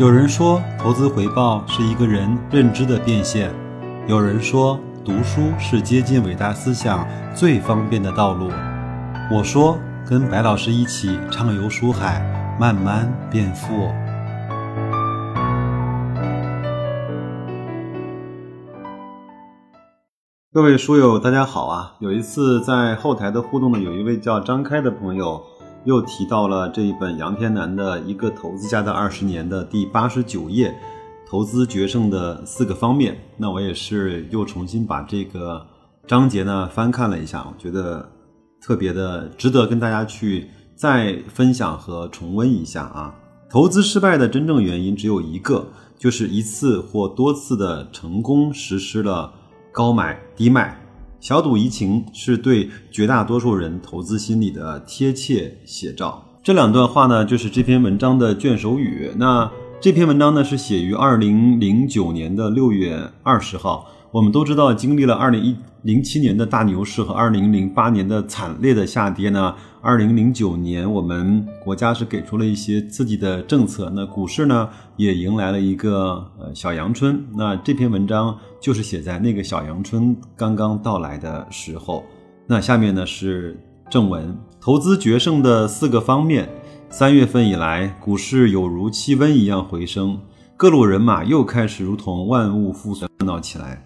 有人说，投资回报是一个人认知的变现；有人说，读书是接近伟大思想最方便的道路。我说，跟白老师一起畅游书海，慢慢变富。各位书友，大家好啊！有一次在后台的互动呢，有一位叫张开的朋友。又提到了这一本杨天南的一个投资家的二十年的第八十九页，投资决胜的四个方面。那我也是又重新把这个章节呢翻看了一下，我觉得特别的值得跟大家去再分享和重温一下啊。投资失败的真正原因只有一个，就是一次或多次的成功实施了高买低卖。小赌怡情是对绝大多数人投资心理的贴切写照。这两段话呢，就是这篇文章的卷首语。那这篇文章呢，是写于二零零九年的六月二十号。我们都知道，经历了二零一零七年的大牛市和二零零八年的惨烈的下跌呢。二零零九年，我们国家是给出了一些刺激的政策，那股市呢也迎来了一个呃小阳春。那这篇文章就是写在那个小阳春刚刚到来的时候。那下面呢是正文：投资决胜的四个方面。三月份以来，股市有如气温一样回升，各路人马又开始如同万物复苏热闹起来，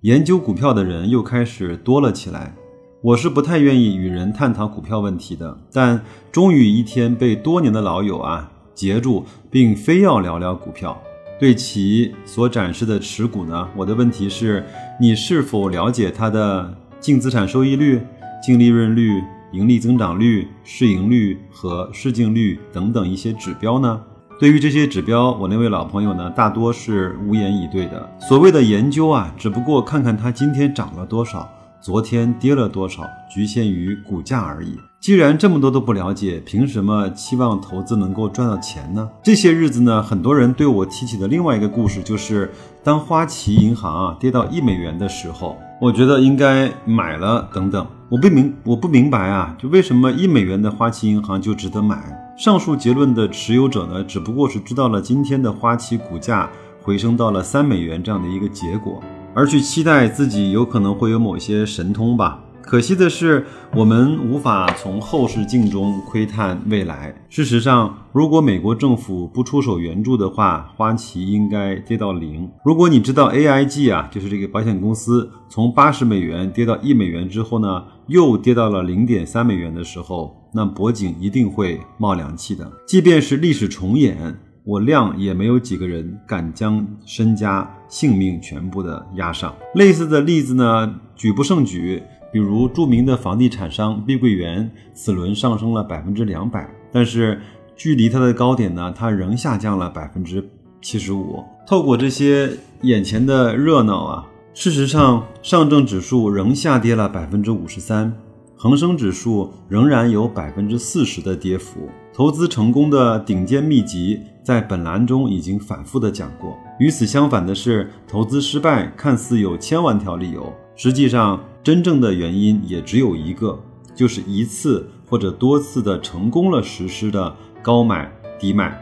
研究股票的人又开始多了起来。我是不太愿意与人探讨股票问题的，但终于一天被多年的老友啊截住，并非要聊聊股票。对其所展示的持股呢，我的问题是：你是否了解它的净资产收益率、净利润率、盈利增长率、市盈率和市净率等等一些指标呢？对于这些指标，我那位老朋友呢，大多是无言以对的。所谓的研究啊，只不过看看它今天涨了多少。昨天跌了多少，局限于股价而已。既然这么多都不了解，凭什么期望投资能够赚到钱呢？这些日子呢，很多人对我提起的另外一个故事，就是当花旗银行啊跌到一美元的时候，我觉得应该买了。等等，我不明我不明白啊，就为什么一美元的花旗银行就值得买？上述结论的持有者呢，只不过是知道了今天的花旗股价回升到了三美元这样的一个结果。而去期待自己有可能会有某些神通吧。可惜的是，我们无法从后视镜中窥探未来。事实上，如果美国政府不出手援助的话，花旗应该跌到零。如果你知道 AIG 啊，就是这个保险公司，从八十美元跌到一美元之后呢，又跌到了零点三美元的时候，那脖颈一定会冒凉气的。即便是历史重演。我量也没有几个人敢将身家性命全部的押上。类似的例子呢，举不胜举。比如著名的房地产商碧桂园，此轮上升了百分之两百，但是距离它的高点呢，它仍下降了百分之七十五。透过这些眼前的热闹啊，事实上，上证指数仍下跌了百分之五十三，恒生指数仍然有百分之四十的跌幅。投资成功的顶尖秘籍，在本栏中已经反复的讲过。与此相反的是，投资失败看似有千万条理由，实际上真正的原因也只有一个，就是一次或者多次的成功了实施的高买低卖，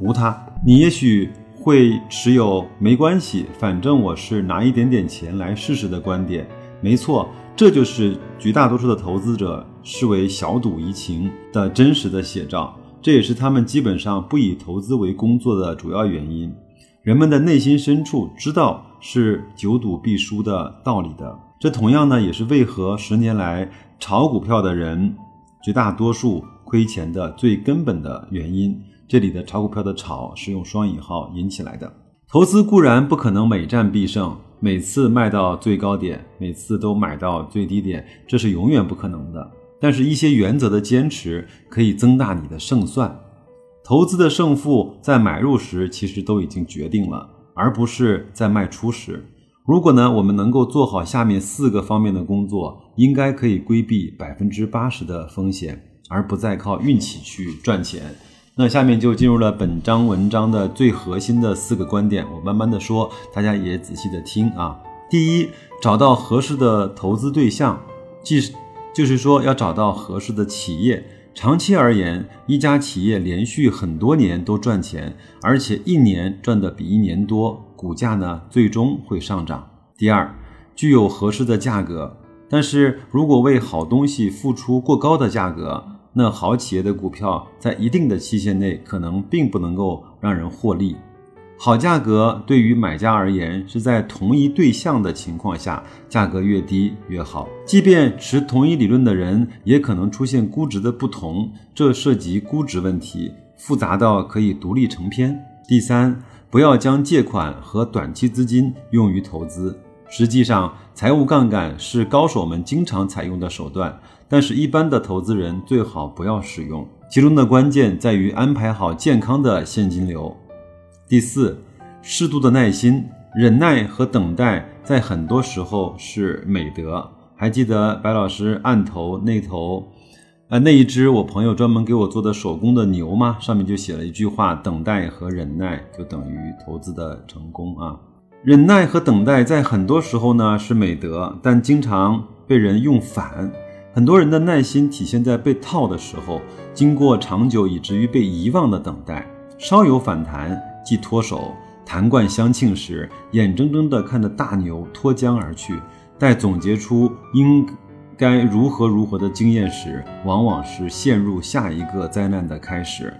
无他。你也许会持有没关系，反正我是拿一点点钱来试试的观点。没错，这就是绝大多数的投资者视为小赌怡情的真实的写照。这也是他们基本上不以投资为工作的主要原因。人们的内心深处知道是久赌必输的道理的。这同样呢，也是为何十年来炒股票的人绝大多数亏钱的最根本的原因。这里的炒股票的“炒”是用双引号引起来的。投资固然不可能每战必胜。每次卖到最高点，每次都买到最低点，这是永远不可能的。但是，一些原则的坚持可以增大你的胜算。投资的胜负在买入时其实都已经决定了，而不是在卖出时。如果呢，我们能够做好下面四个方面的工作，应该可以规避百分之八十的风险，而不再靠运气去赚钱。那下面就进入了本章文章的最核心的四个观点，我慢慢的说，大家也仔细的听啊。第一，找到合适的投资对象，即就是说要找到合适的企业，长期而言，一家企业连续很多年都赚钱，而且一年赚的比一年多，股价呢最终会上涨。第二，具有合适的价格，但是如果为好东西付出过高的价格，那好企业的股票在一定的期限内可能并不能够让人获利。好价格对于买家而言，是在同一对象的情况下，价格越低越好。即便持同一理论的人，也可能出现估值的不同，这涉及估值问题，复杂到可以独立成篇。第三，不要将借款和短期资金用于投资。实际上，财务杠杆是高手们经常采用的手段，但是一般的投资人最好不要使用。其中的关键在于安排好健康的现金流。第四，适度的耐心、忍耐和等待，在很多时候是美德。还记得白老师案头那头，呃，那一只我朋友专门给我做的手工的牛吗？上面就写了一句话：等待和忍耐就等于投资的成功啊！忍耐和等待在很多时候呢是美德，但经常被人用反。很多人的耐心体现在被套的时候，经过长久以至于被遗忘的等待，稍有反弹。即脱手，弹冠相庆时，眼睁睁地看着大牛脱缰而去；待总结出应该如何如何的经验时，往往是陷入下一个灾难的开始。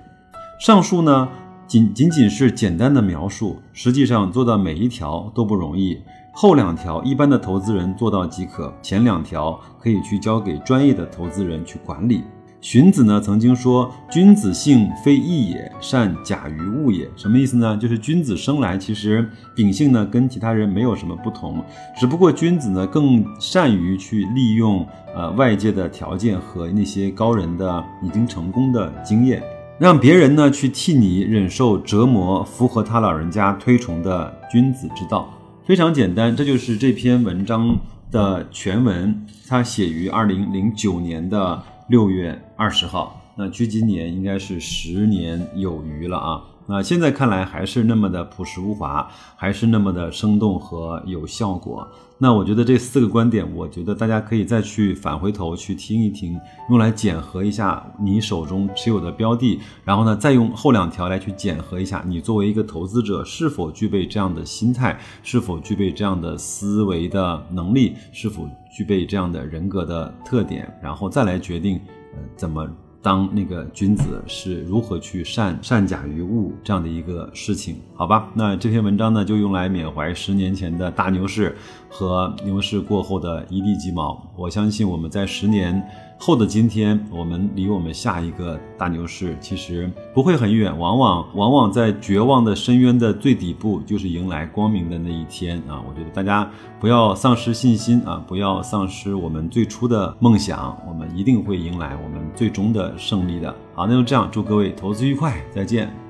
上述呢，仅仅仅是简单的描述，实际上做到每一条都不容易。后两条一般的投资人做到即可，前两条可以去交给专业的投资人去管理。荀子呢曾经说：“君子性非异也，善假于物也。”什么意思呢？就是君子生来其实秉性呢跟其他人没有什么不同，只不过君子呢更善于去利用呃外界的条件和那些高人的已经成功的经验，让别人呢去替你忍受折磨，符合他老人家推崇的君子之道。非常简单，这就是这篇文章的全文。它写于二零零九年的。六月二十号，那距今年应该是十年有余了啊。那现在看来还是那么的朴实无华，还是那么的生动和有效果。那我觉得这四个观点，我觉得大家可以再去返回头去听一听，用来检核一下你手中持有的标的，然后呢，再用后两条来去检核一下你作为一个投资者是否具备这样的心态，是否具备这样的思维的能力，是否具备这样的人格的特点，然后再来决定呃怎么。当那个君子是如何去善善假于物这样的一个事情，好吧？那这篇文章呢，就用来缅怀十年前的大牛市和牛市过后的一地鸡毛。我相信我们在十年。后的今天，我们离我们下一个大牛市其实不会很远，往往往往在绝望的深渊的最底部，就是迎来光明的那一天啊！我觉得大家不要丧失信心啊，不要丧失我们最初的梦想，我们一定会迎来我们最终的胜利的。好，那就这样，祝各位投资愉快，再见。